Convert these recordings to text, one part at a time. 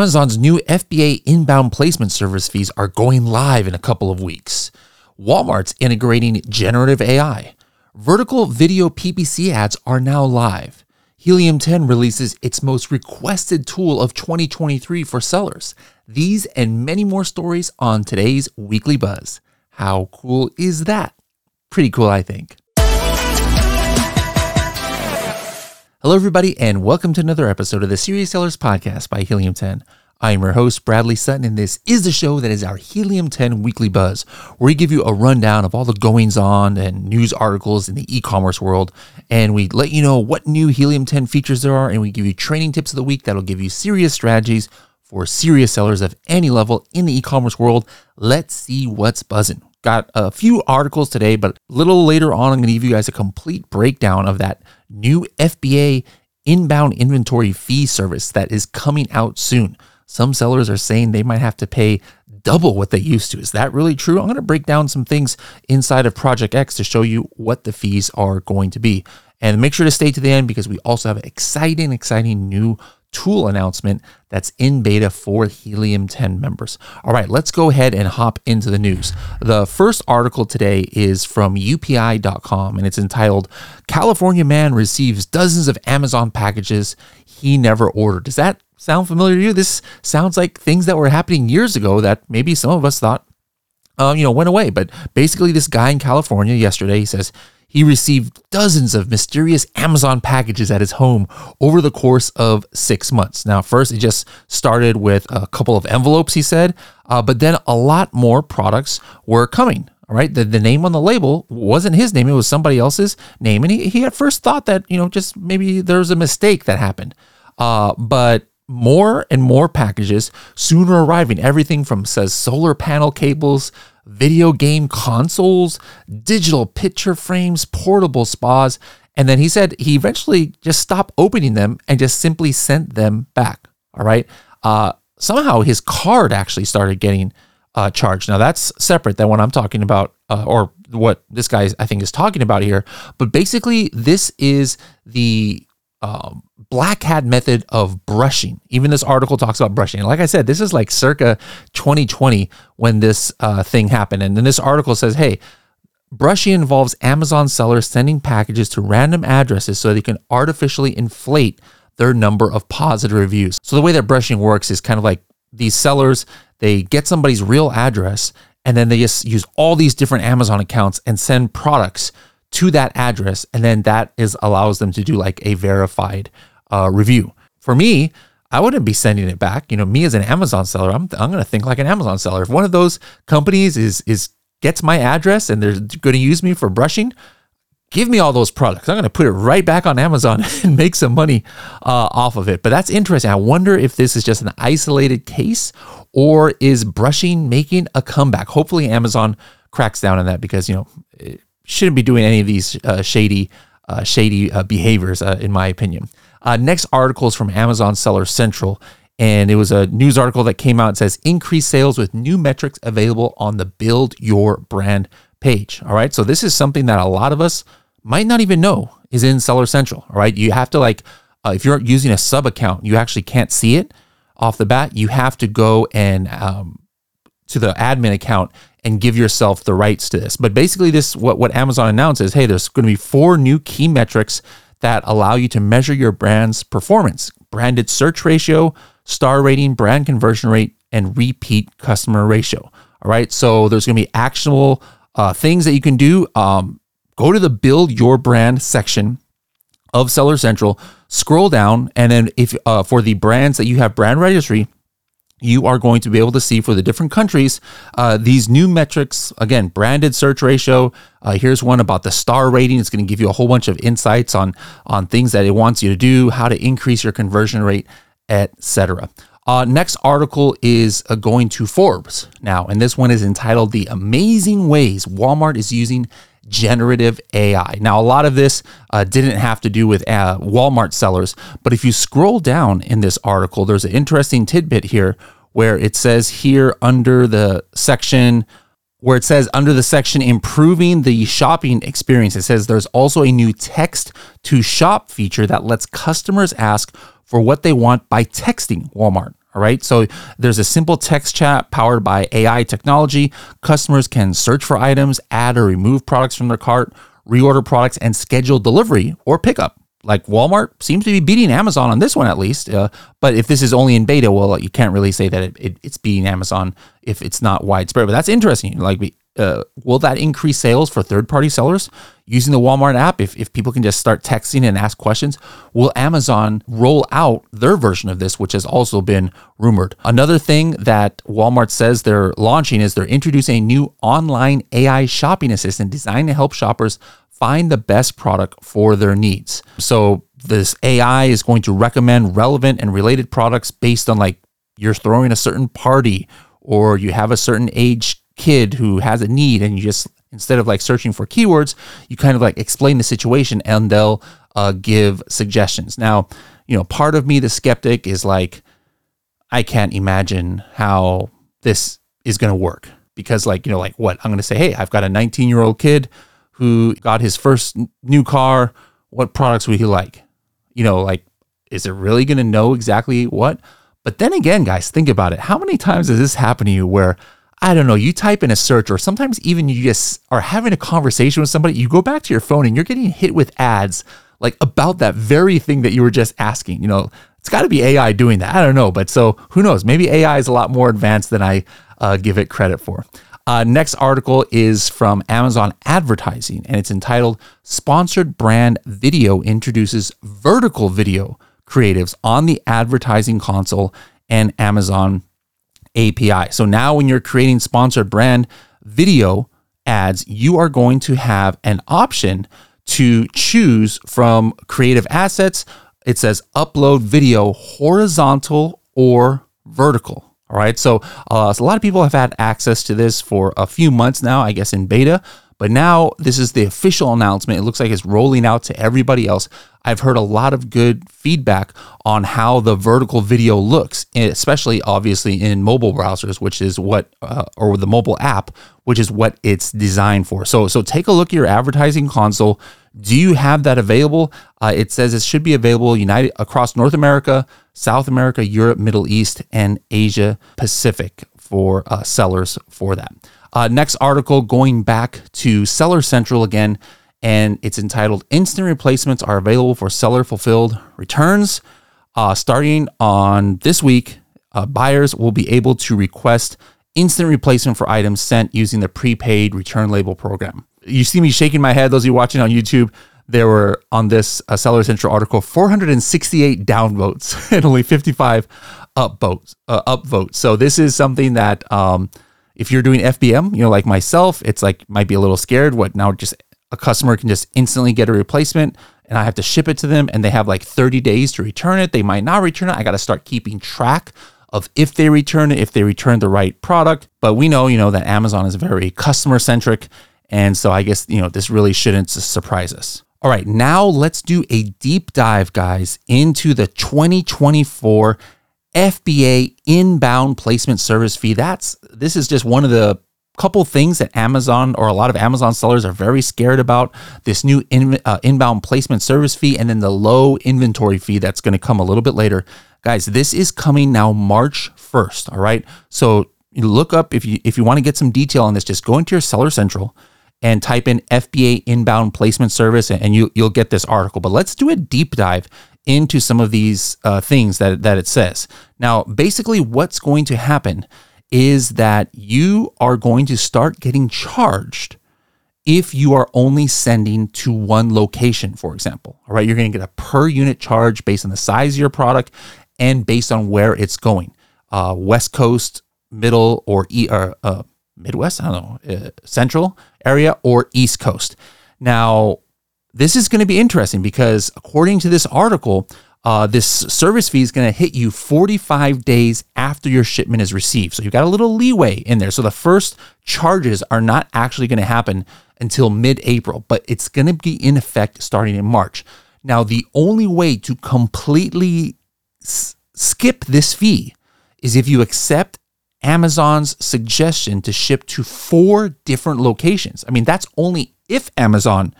Amazon's new FBA inbound placement service fees are going live in a couple of weeks. Walmart's integrating generative AI. Vertical video PPC ads are now live. Helium 10 releases its most requested tool of 2023 for sellers. These and many more stories on today's Weekly Buzz. How cool is that? Pretty cool, I think. Hello, everybody, and welcome to another episode of the Serious Sellers Podcast by Helium 10. I am your host, Bradley Sutton, and this is the show that is our Helium 10 Weekly Buzz, where we give you a rundown of all the goings on and news articles in the e commerce world. And we let you know what new Helium 10 features there are, and we give you training tips of the week that'll give you serious strategies for serious sellers of any level in the e commerce world. Let's see what's buzzing. Got a few articles today, but a little later on, I'm going to give you guys a complete breakdown of that new FBA inbound inventory fee service that is coming out soon. Some sellers are saying they might have to pay double what they used to. Is that really true? I'm going to break down some things inside of Project X to show you what the fees are going to be. And make sure to stay to the end because we also have exciting, exciting new tool announcement that's in beta for Helium 10 members. All right, let's go ahead and hop into the news. The first article today is from UPI.com and it's entitled California Man Receives Dozens of Amazon Packages He Never Ordered. Does that sound familiar to you? This sounds like things that were happening years ago that maybe some of us thought, uh, you know, went away. But basically, this guy in California yesterday, he says, he received dozens of mysterious Amazon packages at his home over the course of six months. Now, first, it just started with a couple of envelopes, he said, uh, but then a lot more products were coming. All right. The, the name on the label wasn't his name, it was somebody else's name. And he, he at first thought that, you know, just maybe there was a mistake that happened. Uh, but more and more packages sooner arriving. Everything from says solar panel cables video game consoles, digital picture frames, portable spas. And then he said he eventually just stopped opening them and just simply sent them back. All right. Uh, somehow his card actually started getting uh, charged. Now that's separate than what I'm talking about, uh, or what this guy I think is talking about here. But basically, this is the um, black hat method of brushing. Even this article talks about brushing. like I said, this is like circa 2020 when this uh, thing happened. And then this article says, hey, brushing involves Amazon sellers sending packages to random addresses so they can artificially inflate their number of positive reviews. So the way that brushing works is kind of like these sellers, they get somebody's real address and then they just use all these different Amazon accounts and send products to that address, and then that is allows them to do like a verified uh, review. For me, I wouldn't be sending it back. You know, me as an Amazon seller, I'm I'm going to think like an Amazon seller. If one of those companies is is gets my address and they're going to use me for brushing, give me all those products. I'm going to put it right back on Amazon and make some money uh, off of it. But that's interesting. I wonder if this is just an isolated case or is brushing making a comeback. Hopefully, Amazon cracks down on that because you know shouldn't be doing any of these uh, shady, uh, shady uh, behaviors, uh, in my opinion. Uh, next article is from Amazon Seller Central, and it was a news article that came out. and says increase sales with new metrics available on the Build Your Brand page. All right, so this is something that a lot of us might not even know is in Seller Central. All right, you have to like uh, if you're using a sub account, you actually can't see it off the bat. You have to go and um, to the admin account and give yourself the rights to this. But basically, this what what Amazon announces: hey, there's going to be four new key metrics that allow you to measure your brand's performance: branded search ratio, star rating, brand conversion rate, and repeat customer ratio. All right, so there's going to be actionable uh, things that you can do. Um, go to the Build Your Brand section of Seller Central. Scroll down, and then if uh, for the brands that you have brand registry, you are going to be able to see for the different countries uh, these new metrics. Again, branded search ratio. Uh, here's one about the star rating. It's going to give you a whole bunch of insights on on things that it wants you to do, how to increase your conversion rate, etc. Uh, next article is uh, going to Forbes now, and this one is entitled "The Amazing Ways Walmart is Using." Generative AI. Now, a lot of this uh, didn't have to do with uh, Walmart sellers, but if you scroll down in this article, there's an interesting tidbit here where it says here under the section where it says under the section improving the shopping experience, it says there's also a new text to shop feature that lets customers ask for what they want by texting Walmart. All right. So there's a simple text chat powered by AI technology. Customers can search for items, add or remove products from their cart, reorder products, and schedule delivery or pickup. Like Walmart seems to be beating Amazon on this one at least. Uh, but if this is only in beta, well, you can't really say that it, it, it's beating Amazon if it's not widespread. But that's interesting. Like uh, will that increase sales for third party sellers using the Walmart app? If, if people can just start texting and ask questions, will Amazon roll out their version of this, which has also been rumored? Another thing that Walmart says they're launching is they're introducing a new online AI shopping assistant designed to help shoppers find the best product for their needs. So this AI is going to recommend relevant and related products based on like you're throwing a certain party or you have a certain age kid who has a need and you just instead of like searching for keywords you kind of like explain the situation and they'll uh, give suggestions. Now you know part of me the skeptic is like i can't imagine how this is going to work. Because like you know like what? I'm going to say hey i've got a 19 year old kid who got his first new car. What products would he like? You know like is it really going to know exactly what? But then again guys think about it. How many times does this happen to you where I don't know, you type in a search, or sometimes even you just are having a conversation with somebody, you go back to your phone and you're getting hit with ads like about that very thing that you were just asking. You know, it's got to be AI doing that. I don't know, but so who knows? Maybe AI is a lot more advanced than I uh, give it credit for. Uh, next article is from Amazon Advertising, and it's entitled Sponsored Brand Video Introduces Vertical Video Creatives on the Advertising Console and Amazon API. So now when you're creating sponsored brand video ads, you are going to have an option to choose from creative assets. It says upload video horizontal or vertical. All right. So, uh, so a lot of people have had access to this for a few months now, I guess in beta. But now this is the official announcement. It looks like it's rolling out to everybody else. I've heard a lot of good feedback on how the vertical video looks, especially obviously in mobile browsers, which is what, uh, or the mobile app, which is what it's designed for. So, so take a look at your advertising console. Do you have that available? Uh, it says it should be available United across North America, South America, Europe, Middle East, and Asia Pacific for uh, sellers for that. Uh, next article going back to Seller Central again, and it's entitled Instant Replacements Are Available for Seller Fulfilled Returns. Uh, starting on this week, uh, buyers will be able to request instant replacement for items sent using the prepaid return label program. You see me shaking my head, those of you watching on YouTube. There were on this uh, Seller Central article 468 downvotes and only 55 upvotes. Uh, upvotes. So this is something that um, if you're doing FBM, you know, like myself, it's like might be a little scared. What now? Just a customer can just instantly get a replacement and I have to ship it to them and they have like 30 days to return it. They might not return it. I got to start keeping track of if they return it, if they return the right product. But we know, you know, that Amazon is very customer centric. And so I guess, you know, this really shouldn't surprise us. All right, now let's do a deep dive, guys, into the 2024 FBA inbound placement service fee. That's this is just one of the couple things that Amazon or a lot of Amazon sellers are very scared about. This new in, uh, inbound placement service fee and then the low inventory fee that's going to come a little bit later. Guys, this is coming now March 1st, all right? So you look up if you if you want to get some detail on this, just go into your Seller Central and type in FBA inbound placement service and you you'll get this article. But let's do a deep dive into some of these uh, things that, that it says. Now, basically, what's going to happen is that you are going to start getting charged if you are only sending to one location, for example. All right, you're going to get a per unit charge based on the size of your product and based on where it's going. Uh, West Coast, Middle, or, e- or uh, Midwest, I don't know, uh, Central area, or East Coast. Now, this is going to be interesting because according to this article, uh, this service fee is going to hit you 45 days after your shipment is received. So you've got a little leeway in there. So the first charges are not actually going to happen until mid April, but it's going to be in effect starting in March. Now, the only way to completely s- skip this fee is if you accept Amazon's suggestion to ship to four different locations. I mean, that's only if Amazon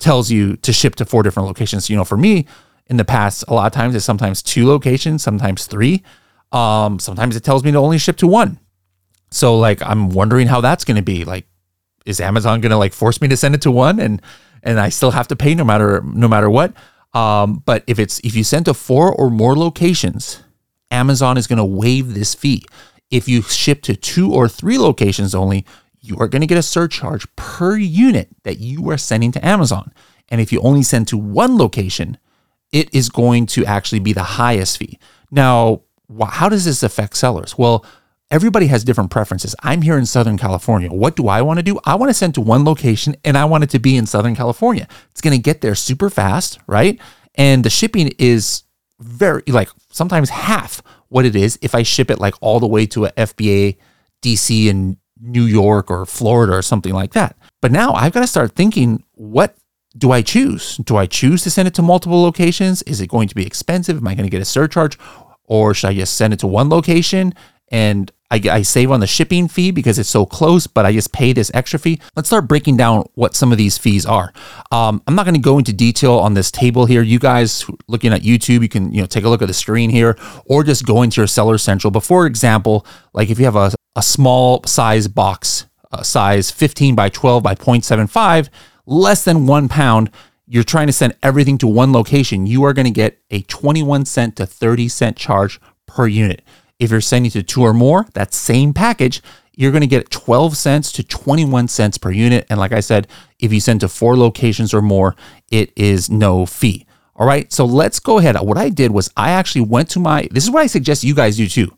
tells you to ship to four different locations. You know, for me in the past, a lot of times it's sometimes two locations, sometimes three. Um, sometimes it tells me to only ship to one. So like I'm wondering how that's going to be. Like, is Amazon going to like force me to send it to one and and I still have to pay no matter no matter what? Um, but if it's if you send to four or more locations, Amazon is going to waive this fee. If you ship to two or three locations only, you are going to get a surcharge per unit that you are sending to Amazon. And if you only send to one location, it is going to actually be the highest fee. Now, how does this affect sellers? Well, everybody has different preferences. I'm here in Southern California. What do I want to do? I want to send to one location and I want it to be in Southern California. It's going to get there super fast, right? And the shipping is very, like, sometimes half what it is if I ship it like all the way to a FBA DC in New York or Florida or something like that. But now I've got to start thinking what do I choose? Do I choose to send it to multiple locations? Is it going to be expensive? Am I going to get a surcharge? Or should I just send it to one location and I, I, save on the shipping fee because it's so close, but I just pay this extra fee. Let's start breaking down what some of these fees are. Um, I'm not going to go into detail on this table here. You guys looking at YouTube, you can you know take a look at the screen here, or just go into your Seller Central. But for example, like if you have a, a small size box, uh, size 15 by 12 by 0.75, less than one pound, you're trying to send everything to one location, you are going to get a 21 cent to 30 cent charge per unit. If you're sending to two or more, that same package, you're going to get 12 cents to 21 cents per unit. And like I said, if you send to four locations or more, it is no fee. All right. So let's go ahead. What I did was I actually went to my, this is what I suggest you guys do too.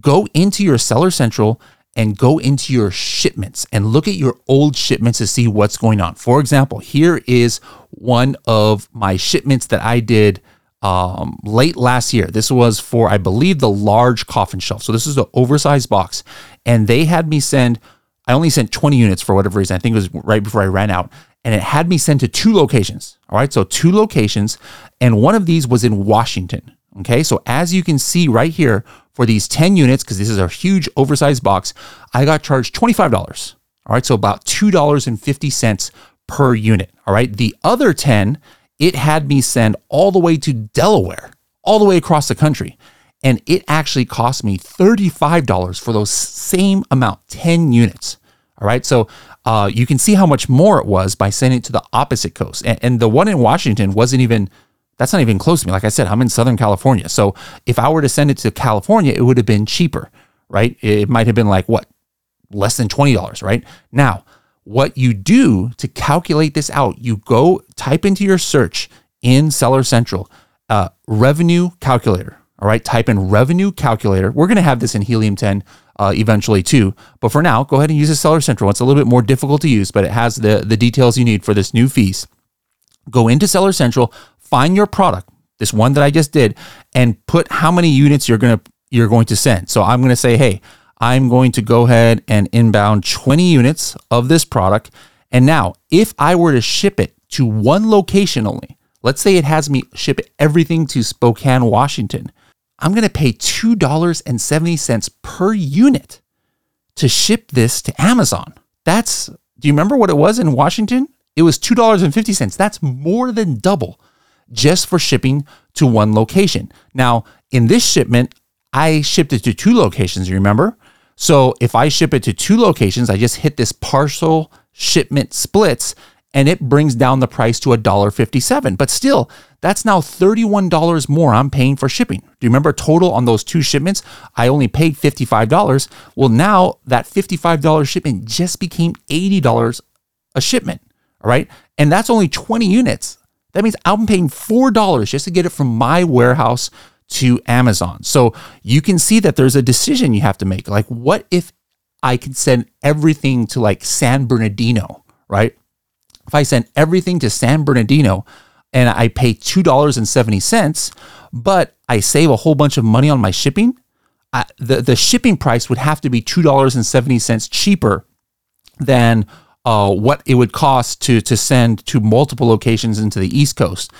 Go into your Seller Central and go into your shipments and look at your old shipments to see what's going on. For example, here is one of my shipments that I did um, late last year. This was for, I believe, the large coffin shelf. So this is the oversized box. And they had me send, I only sent 20 units for whatever reason. I think it was right before I ran out. And it had me sent to two locations. All right. So two locations. And one of these was in Washington. Okay. So as you can see right here, for these 10 units, because this is a huge oversized box, I got charged $25. All right. So about $2.50 per unit. All right. The other 10 it had me send all the way to Delaware, all the way across the country. And it actually cost me $35 for those same amount, 10 units. All right. So uh, you can see how much more it was by sending it to the opposite coast. And, and the one in Washington wasn't even, that's not even close to me. Like I said, I'm in Southern California. So if I were to send it to California, it would have been cheaper, right? It might have been like what, less than $20, right? Now, what you do to calculate this out, you go type into your search in Seller Central, uh, revenue calculator. All right, type in revenue calculator. We're going to have this in Helium 10 uh, eventually too. But for now, go ahead and use the Seller Central. It's a little bit more difficult to use, but it has the, the details you need for this new fees. Go into Seller Central, find your product, this one that I just did, and put how many units you're going to you're going to send. So I'm going to say, hey, I'm going to go ahead and inbound 20 units of this product. And now, if I were to ship it to one location only, let's say it has me ship everything to Spokane, Washington, I'm going to pay $2.70 per unit to ship this to Amazon. That's, do you remember what it was in Washington? It was $2.50. That's more than double just for shipping to one location. Now, in this shipment, I shipped it to two locations, you remember? So if I ship it to two locations, I just hit this partial shipment splits and it brings down the price to $1.57. But still, that's now $31 more I'm paying for shipping. Do you remember total on those two shipments? I only paid $55. Well, now that $55 shipment just became $80 a shipment. All right. And that's only 20 units. That means I'm paying $4 just to get it from my warehouse to Amazon. So you can see that there's a decision you have to make. Like, what if I could send everything to like San Bernardino, right? If I send everything to San Bernardino and I pay $2.70, but I save a whole bunch of money on my shipping, I, the, the shipping price would have to be $2.70 cheaper than uh, what it would cost to, to send to multiple locations into the East Coast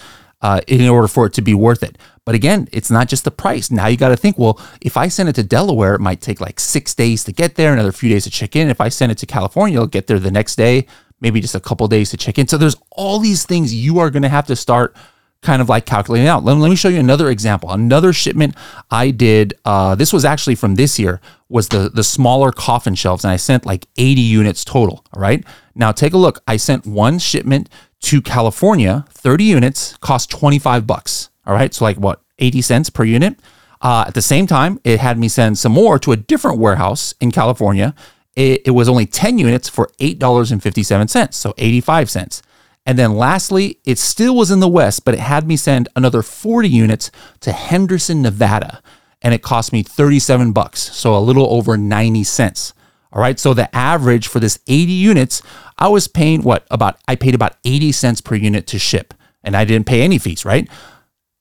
uh, in order for it to be worth it. But again, it's not just the price. Now you got to think, well, if I send it to Delaware, it might take like six days to get there, another few days to check in. If I send it to California, it'll get there the next day, maybe just a couple days to check in. So there's all these things you are going to have to start kind of like calculating out. Let, let me show you another example. Another shipment I did, uh, this was actually from this year, was the, the smaller coffin shelves, and I sent like 80 units total. All right. Now take a look. I sent one shipment to California, 30 units, cost 25 bucks. All right. So like what, 80 cents per unit? Uh, at the same time, it had me send some more to a different warehouse in California. It, it was only 10 units for $8.57, so 85 cents. And then lastly, it still was in the West, but it had me send another 40 units to Henderson, Nevada, and it cost me 37 bucks, so a little over 90 cents. All right, so the average for this 80 units, I was paying what about I paid about 80 cents per unit to ship, and I didn't pay any fees, right?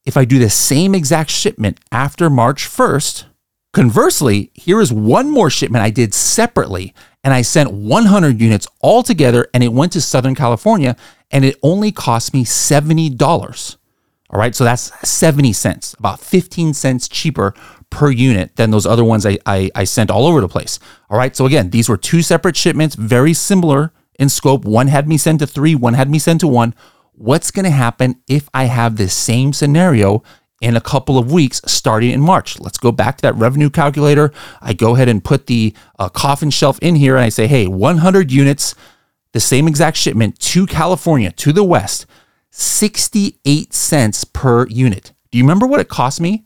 If I do the same exact shipment after March 1st, conversely, here is one more shipment I did separately, and I sent 100 units all together, and it went to Southern California, and it only cost me $70. All right, so that's 70 cents, about 15 cents cheaper per unit than those other ones I, I, I, sent all over the place. All right, so again, these were two separate shipments, very similar in scope. One had me sent to three, one had me sent to one. What's going to happen if I have this same scenario in a couple of weeks starting in March? Let's go back to that revenue calculator. I go ahead and put the uh, coffin shelf in here and I say, hey, 100 units the same exact shipment to California, to the West, 68 cents per unit. Do you remember what it cost me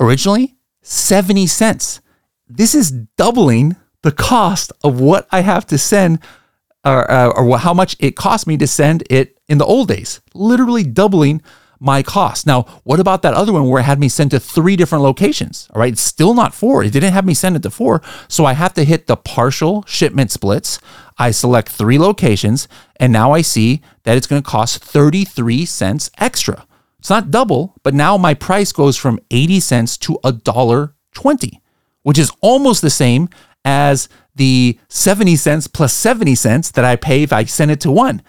originally? 70 cents. This is doubling the cost of what I have to send or, uh, or how much it cost me to send it in the old days. Literally doubling my cost. Now, what about that other one where it had me sent to three different locations? All right, it's still not four. It didn't have me send it to four. So I have to hit the partial shipment splits. I select three locations, and now I see that it's going to cost 33 cents extra. It's not double, but now my price goes from 80 cents to a dollar 20, which is almost the same as the 70 cents plus 70 cents that I pay if I send it to one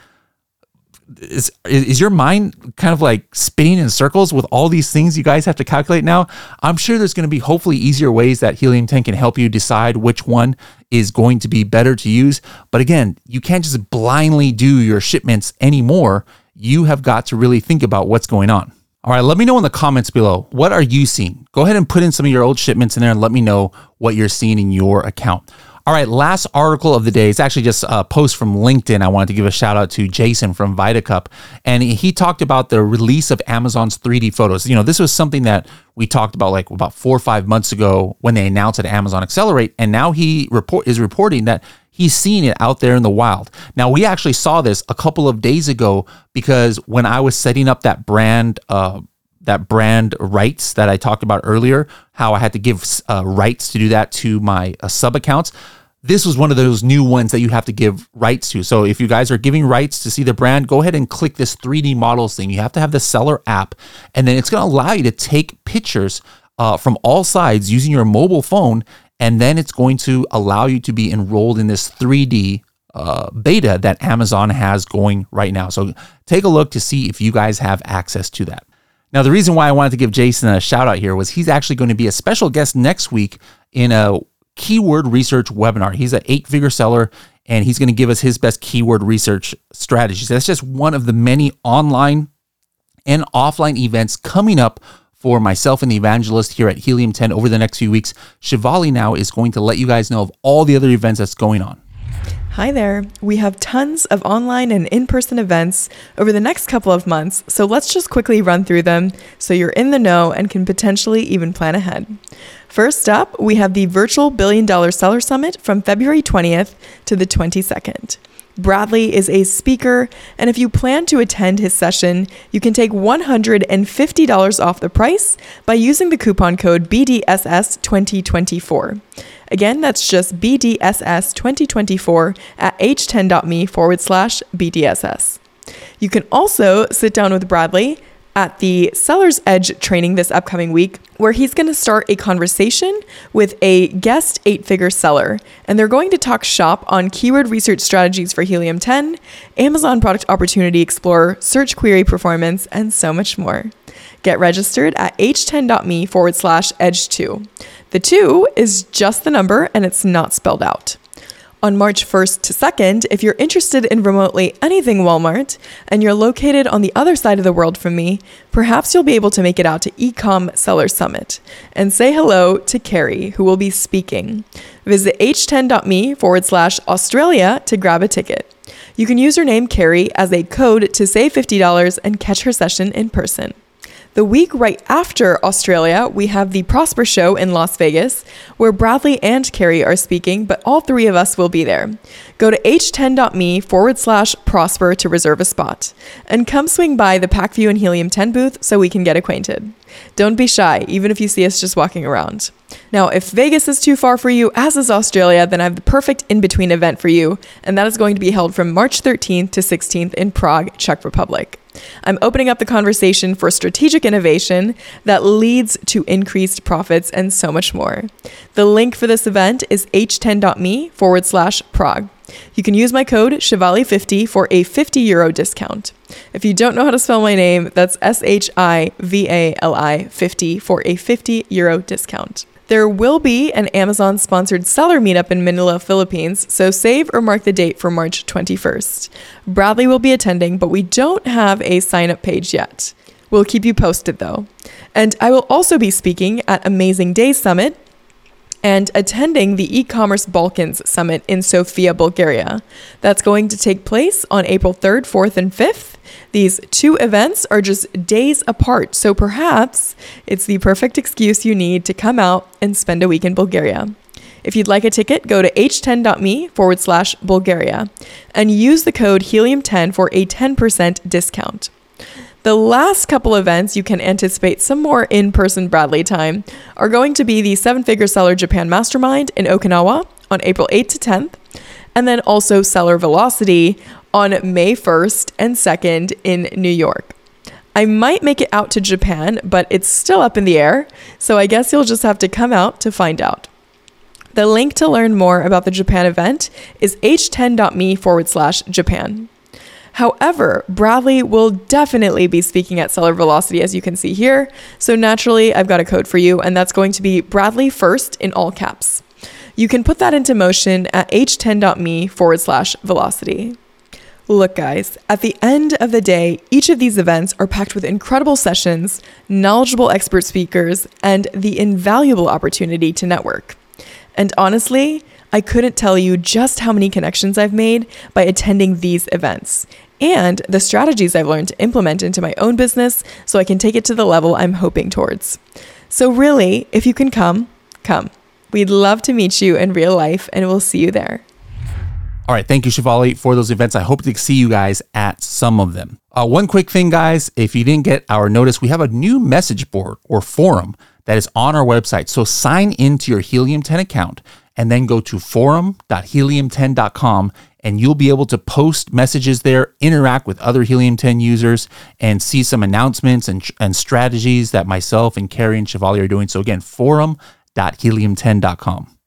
is is your mind kind of like spinning in circles with all these things you guys have to calculate now? I'm sure there's going to be hopefully easier ways that Helium 10 can help you decide which one is going to be better to use. But again, you can't just blindly do your shipments anymore. You have got to really think about what's going on. All right, let me know in the comments below. What are you seeing? Go ahead and put in some of your old shipments in there and let me know what you're seeing in your account. All right, last article of the day. It's actually just a post from LinkedIn. I wanted to give a shout out to Jason from VitaCup. And he talked about the release of Amazon's 3D photos. You know, this was something that we talked about like about four or five months ago when they announced at Amazon Accelerate. And now he report is reporting that he's seeing it out there in the wild. Now, we actually saw this a couple of days ago because when I was setting up that brand, uh, that brand rights that I talked about earlier, how I had to give uh, rights to do that to my uh, sub accounts. This was one of those new ones that you have to give rights to. So if you guys are giving rights to see the brand, go ahead and click this 3D models thing. You have to have the seller app, and then it's going to allow you to take pictures uh, from all sides using your mobile phone, and then it's going to allow you to be enrolled in this 3D uh, beta that Amazon has going right now. So take a look to see if you guys have access to that. Now, the reason why I wanted to give Jason a shout out here was he's actually going to be a special guest next week in a keyword research webinar. He's an eight figure seller and he's going to give us his best keyword research strategies. That's just one of the many online and offline events coming up for myself and the evangelist here at Helium 10 over the next few weeks. Shivali now is going to let you guys know of all the other events that's going on. Hi there. We have tons of online and in person events over the next couple of months, so let's just quickly run through them so you're in the know and can potentially even plan ahead. First up, we have the Virtual Billion Dollar Seller Summit from February 20th to the 22nd. Bradley is a speaker, and if you plan to attend his session, you can take $150 off the price by using the coupon code BDSS2024. Again, that's just BDSS2024 at h10.me forward slash BDSS. You can also sit down with Bradley at the Seller's Edge training this upcoming week, where he's going to start a conversation with a guest eight figure seller. And they're going to talk shop on keyword research strategies for Helium 10, Amazon Product Opportunity Explorer, search query performance, and so much more. Get registered at h10.me forward slash edge2. The two is just the number and it's not spelled out. On March 1st to 2nd, if you're interested in remotely anything Walmart and you're located on the other side of the world from me, perhaps you'll be able to make it out to Ecom Seller Summit and say hello to Carrie, who will be speaking. Visit h10.me forward slash Australia to grab a ticket. You can use her name Carrie as a code to save $50 and catch her session in person. The week right after Australia, we have the Prosper Show in Las Vegas, where Bradley and Carrie are speaking, but all three of us will be there. Go to h10.me forward slash prosper to reserve a spot. And come swing by the Pacvue and Helium 10 booth so we can get acquainted. Don't be shy, even if you see us just walking around. Now, if Vegas is too far for you, as is Australia, then I have the perfect in between event for you, and that is going to be held from March 13th to 16th in Prague, Czech Republic. I'm opening up the conversation for strategic innovation that leads to increased profits and so much more. The link for this event is h10.me forward slash Prague. You can use my code Shivali50 for a 50 euro discount. If you don't know how to spell my name, that's S H I V A L I 50 for a 50 euro discount. There will be an Amazon sponsored seller meetup in Manila, Philippines, so save or mark the date for March 21st. Bradley will be attending, but we don't have a sign up page yet. We'll keep you posted though. And I will also be speaking at Amazing Days Summit and attending the e-commerce Balkans Summit in Sofia, Bulgaria. That's going to take place on April 3rd, 4th, and 5th. These two events are just days apart, so perhaps it's the perfect excuse you need to come out and spend a week in Bulgaria. If you'd like a ticket, go to h10.me forward slash Bulgaria and use the code helium10 for a 10% discount. The last couple events you can anticipate some more in person Bradley time are going to be the Seven Figure Seller Japan Mastermind in Okinawa on April 8th to 10th, and then also Seller Velocity on May 1st and 2nd in New York. I might make it out to Japan, but it's still up in the air, so I guess you'll just have to come out to find out. The link to learn more about the Japan event is h10.me forward slash Japan. However, Bradley will definitely be speaking at Seller Velocity, as you can see here. So naturally, I've got a code for you, and that's going to be Bradley first in all caps. You can put that into motion at h10.me forward slash velocity. Look, guys, at the end of the day, each of these events are packed with incredible sessions, knowledgeable expert speakers, and the invaluable opportunity to network. And honestly, I couldn't tell you just how many connections I've made by attending these events and the strategies I've learned to implement into my own business so I can take it to the level I'm hoping towards. So, really, if you can come, come. We'd love to meet you in real life, and we'll see you there. All right, thank you, Shivali, for those events. I hope to see you guys at some of them. Uh, one quick thing, guys if you didn't get our notice, we have a new message board or forum that is on our website. So sign into your Helium 10 account and then go to forum.helium10.com and you'll be able to post messages there, interact with other Helium 10 users, and see some announcements and, and strategies that myself and Carrie and Shivali are doing. So, again, forum.helium10.com.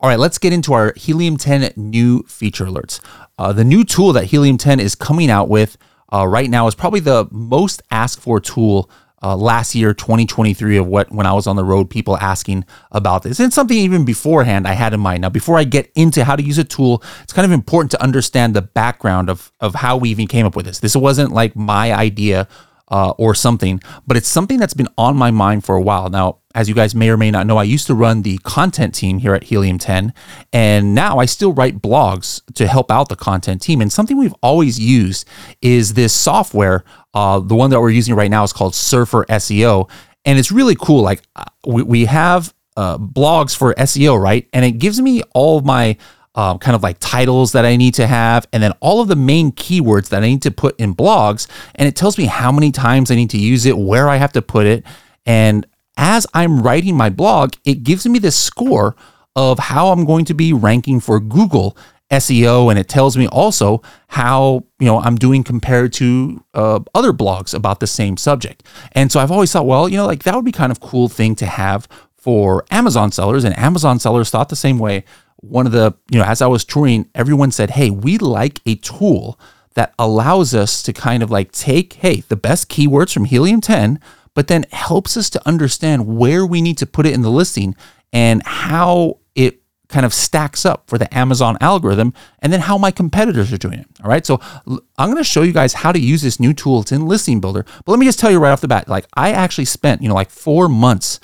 All right, let's get into our Helium 10 new feature alerts. Uh, the new tool that Helium 10 is coming out with uh, right now is probably the most asked for tool uh, last year, 2023, of what when I was on the road, people asking about this. And something even beforehand I had in mind. Now, before I get into how to use a tool, it's kind of important to understand the background of of how we even came up with this. This wasn't like my idea uh, or something, but it's something that's been on my mind for a while. Now, as you guys may or may not know, I used to run the content team here at Helium 10, and now I still write blogs to help out the content team. And something we've always used is this software. Uh, the one that we're using right now is called Surfer SEO, and it's really cool. Like uh, we, we have uh, blogs for SEO, right? And it gives me all my um, kind of like titles that I need to have, and then all of the main keywords that I need to put in blogs. And it tells me how many times I need to use it, where I have to put it. And as I'm writing my blog, it gives me this score of how I'm going to be ranking for Google SEO, and it tells me also how you know I'm doing compared to uh, other blogs about the same subject. And so I've always thought, well, you know, like that would be kind of cool thing to have for Amazon sellers, and Amazon sellers thought the same way one of the, you know, as I was touring, everyone said, hey, we like a tool that allows us to kind of like take, hey, the best keywords from Helium 10, but then helps us to understand where we need to put it in the listing and how it kind of stacks up for the Amazon algorithm and then how my competitors are doing it. All right. So I'm going to show you guys how to use this new tool. It's in Listing Builder. But let me just tell you right off the bat like, I actually spent, you know, like four months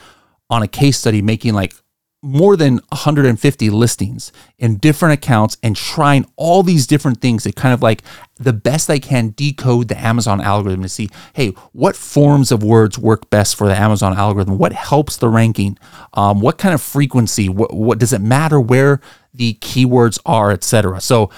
on a case study making like more than 150 listings in different accounts and trying all these different things to kind of like the best I can decode the Amazon algorithm to see, hey, what forms of words work best for the Amazon algorithm? What helps the ranking? Um, what kind of frequency? What, what does it matter where the keywords are, etc. So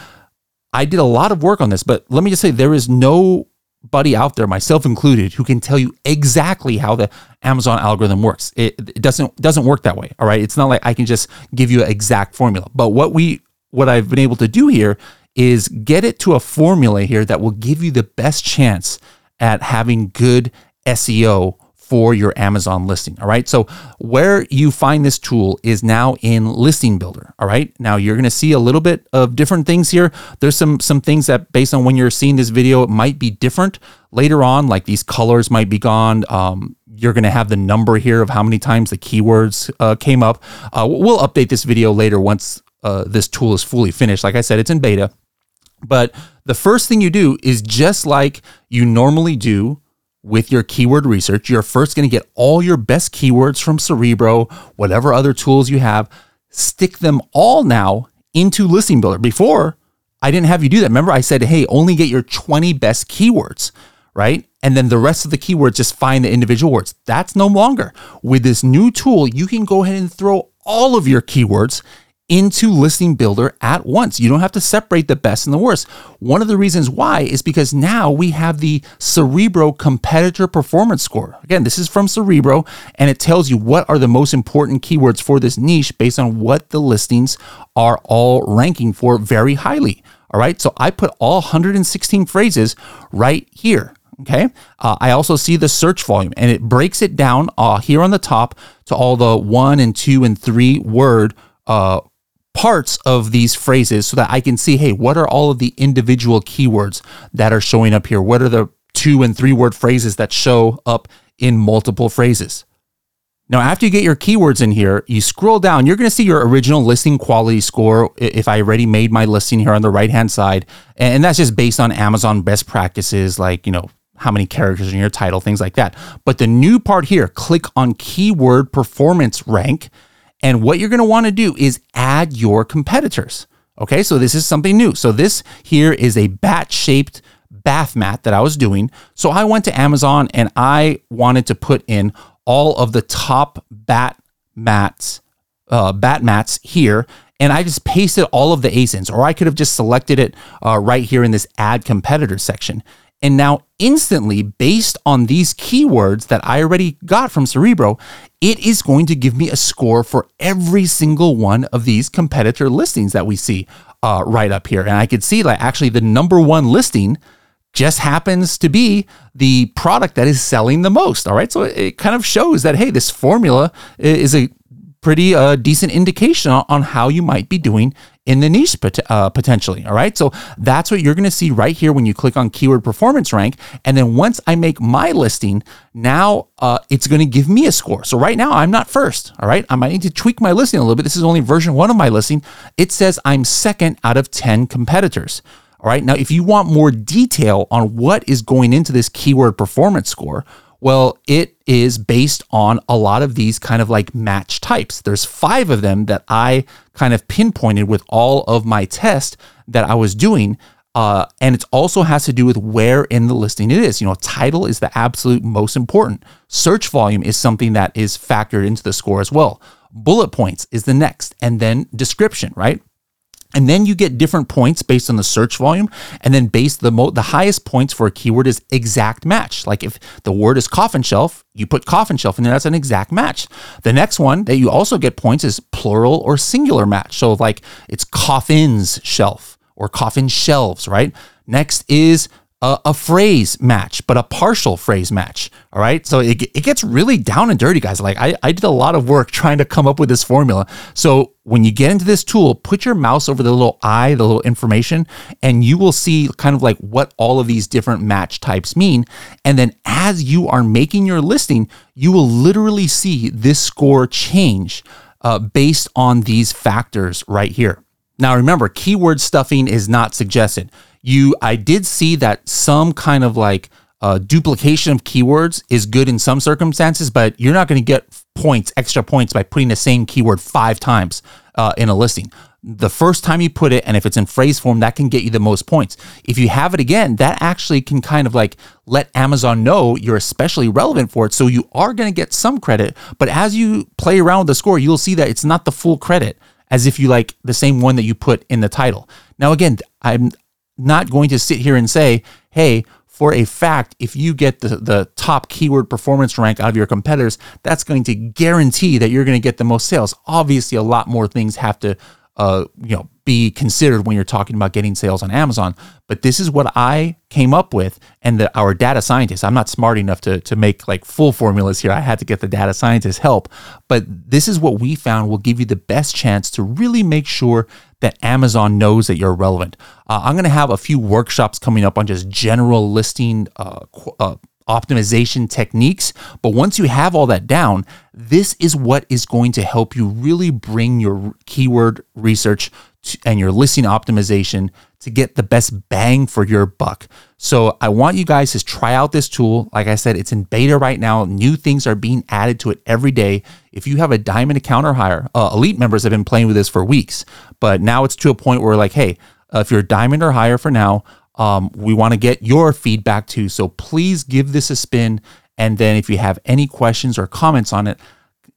I did a lot of work on this, but let me just say there is no buddy out there, myself included, who can tell you exactly how the Amazon algorithm works. It, it, doesn't doesn't work that way. All right, it's not like I can just give you an exact formula. But what we what I've been able to do here is get it to a formula here that will give you the best chance at having good SEO for your Amazon listing. All right. So where you find this tool is now in Listing Builder. All right. Now you're going to see a little bit of different things here. There's some some things that based on when you're seeing this video, it might be different later on. Like these colors might be gone. Um, you're going to have the number here of how many times the keywords uh, came up. Uh, we'll update this video later once uh, this tool is fully finished. Like I said, it's in beta. But the first thing you do is just like you normally do with your keyword research, you're first going to get all your best keywords from Cerebro, whatever other tools you have, stick them all now into Listing Builder. Before, I didn't have you do that. Remember, I said, hey, only get your 20 best keywords, right? And then the rest of the keywords, just find the individual words. That's no longer. With this new tool, you can go ahead and throw all of your keywords into Listing Builder at once. You don't have to separate the best and the worst. One of the reasons why is because now we have the Cerebro Competitor Performance Score. Again, this is from Cerebro, and it tells you what are the most important keywords for this niche based on what the listings are all ranking for very highly. All right, so I put all 116 phrases right here. Okay. Uh, I also see the search volume and it breaks it down uh, here on the top to all the one and two and three word uh, parts of these phrases so that I can see, hey, what are all of the individual keywords that are showing up here? What are the two and three word phrases that show up in multiple phrases? Now, after you get your keywords in here, you scroll down, you're going to see your original listing quality score. If I already made my listing here on the right hand side, and that's just based on Amazon best practices, like, you know, how many characters in your title, things like that. But the new part here, click on keyword performance rank and what you're going to want to do is add your competitors. Okay, so this is something new. So this here is a bat shaped bath mat that I was doing. So I went to Amazon and I wanted to put in all of the top bat mats, uh, bat mats here. And I just pasted all of the ASINs, or I could have just selected it uh, right here in this add competitor section. And now, instantly, based on these keywords that I already got from Cerebro, it is going to give me a score for every single one of these competitor listings that we see uh, right up here. And I could see like actually the number one listing just happens to be the product that is selling the most. All right. So it kind of shows that, hey, this formula is a pretty uh, decent indication on how you might be doing in the niche pot- uh, potentially. All right. So that's what you're going to see right here when you click on keyword performance rank. And then once I make my listing, now uh, it's going to give me a score. So right now I'm not first. All right. I might need to tweak my listing a little bit. This is only version one of my listing. It says I'm second out of 10 competitors. All right. Now, if you want more detail on what is going into this keyword performance score, well, it is based on a lot of these kind of like match types. There's five of them that I kind of pinpointed with all of my tests that I was doing. Uh, and it also has to do with where in the listing it is. You know, title is the absolute most important. Search volume is something that is factored into the score as well. Bullet points is the next, and then description, right? And then you get different points based on the search volume. And then based the mo- the highest points for a keyword is exact match. Like if the word is coffin shelf, you put coffin shelf there, that's an exact match. The next one that you also get points is plural or singular match. So like it's coffins shelf or coffin shelves, right? Next is a, a, phrase match, but a partial phrase match. All right. So it, it gets really down and dirty, guys. Like I, I did a lot of work trying to come up with this formula. So when you get into this tool, put your mouse over the little eye, the little information, and you will see kind of like what all of these different match types mean. And then as you are making your listing, you will literally see this score change uh, based on these factors right here. Now, remember, keyword stuffing is not suggested. You, I did see that some kind of like uh, duplication of keywords is good in some circumstances, but you're not going to get points, extra points by putting the same keyword five times uh, in a listing. The first time you put it, and if it's in phrase form, that can get you the most points. If you have it again, that actually can kind of like let Amazon know you're especially relevant for it. So you are going to get some credit, but as you play around with the score, you'll see that it's not the full credit as if you like the same one that you put in the title. Now, again, I'm not going to sit here and say, hey, for a fact, if you get the, the top keyword performance rank out of your competitors, that's going to guarantee that you're going to get the most sales. Obviously, a lot more things have to, uh, you know, be considered when you're talking about getting sales on Amazon. But this is what I came up with, and the, our data scientists. I'm not smart enough to to make like full formulas here. I had to get the data scientists' help. But this is what we found will give you the best chance to really make sure that Amazon knows that you're relevant. Uh, I'm going to have a few workshops coming up on just general listing. Uh, uh, optimization techniques. But once you have all that down, this is what is going to help you really bring your keyword research and your listing optimization to get the best bang for your buck. So I want you guys to try out this tool. Like I said, it's in beta right now. New things are being added to it every day. If you have a diamond account or higher, uh, elite members have been playing with this for weeks, but now it's to a point where like, hey, uh, if you're a diamond or higher for now, um, we want to get your feedback too. So please give this a spin. And then if you have any questions or comments on it,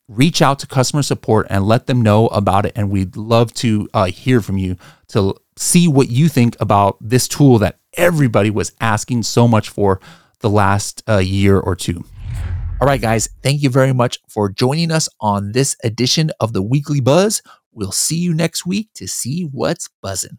reach out to customer support and let them know about it. And we'd love to uh, hear from you to see what you think about this tool that everybody was asking so much for the last uh, year or two. All right, guys, thank you very much for joining us on this edition of the Weekly Buzz. We'll see you next week to see what's buzzing.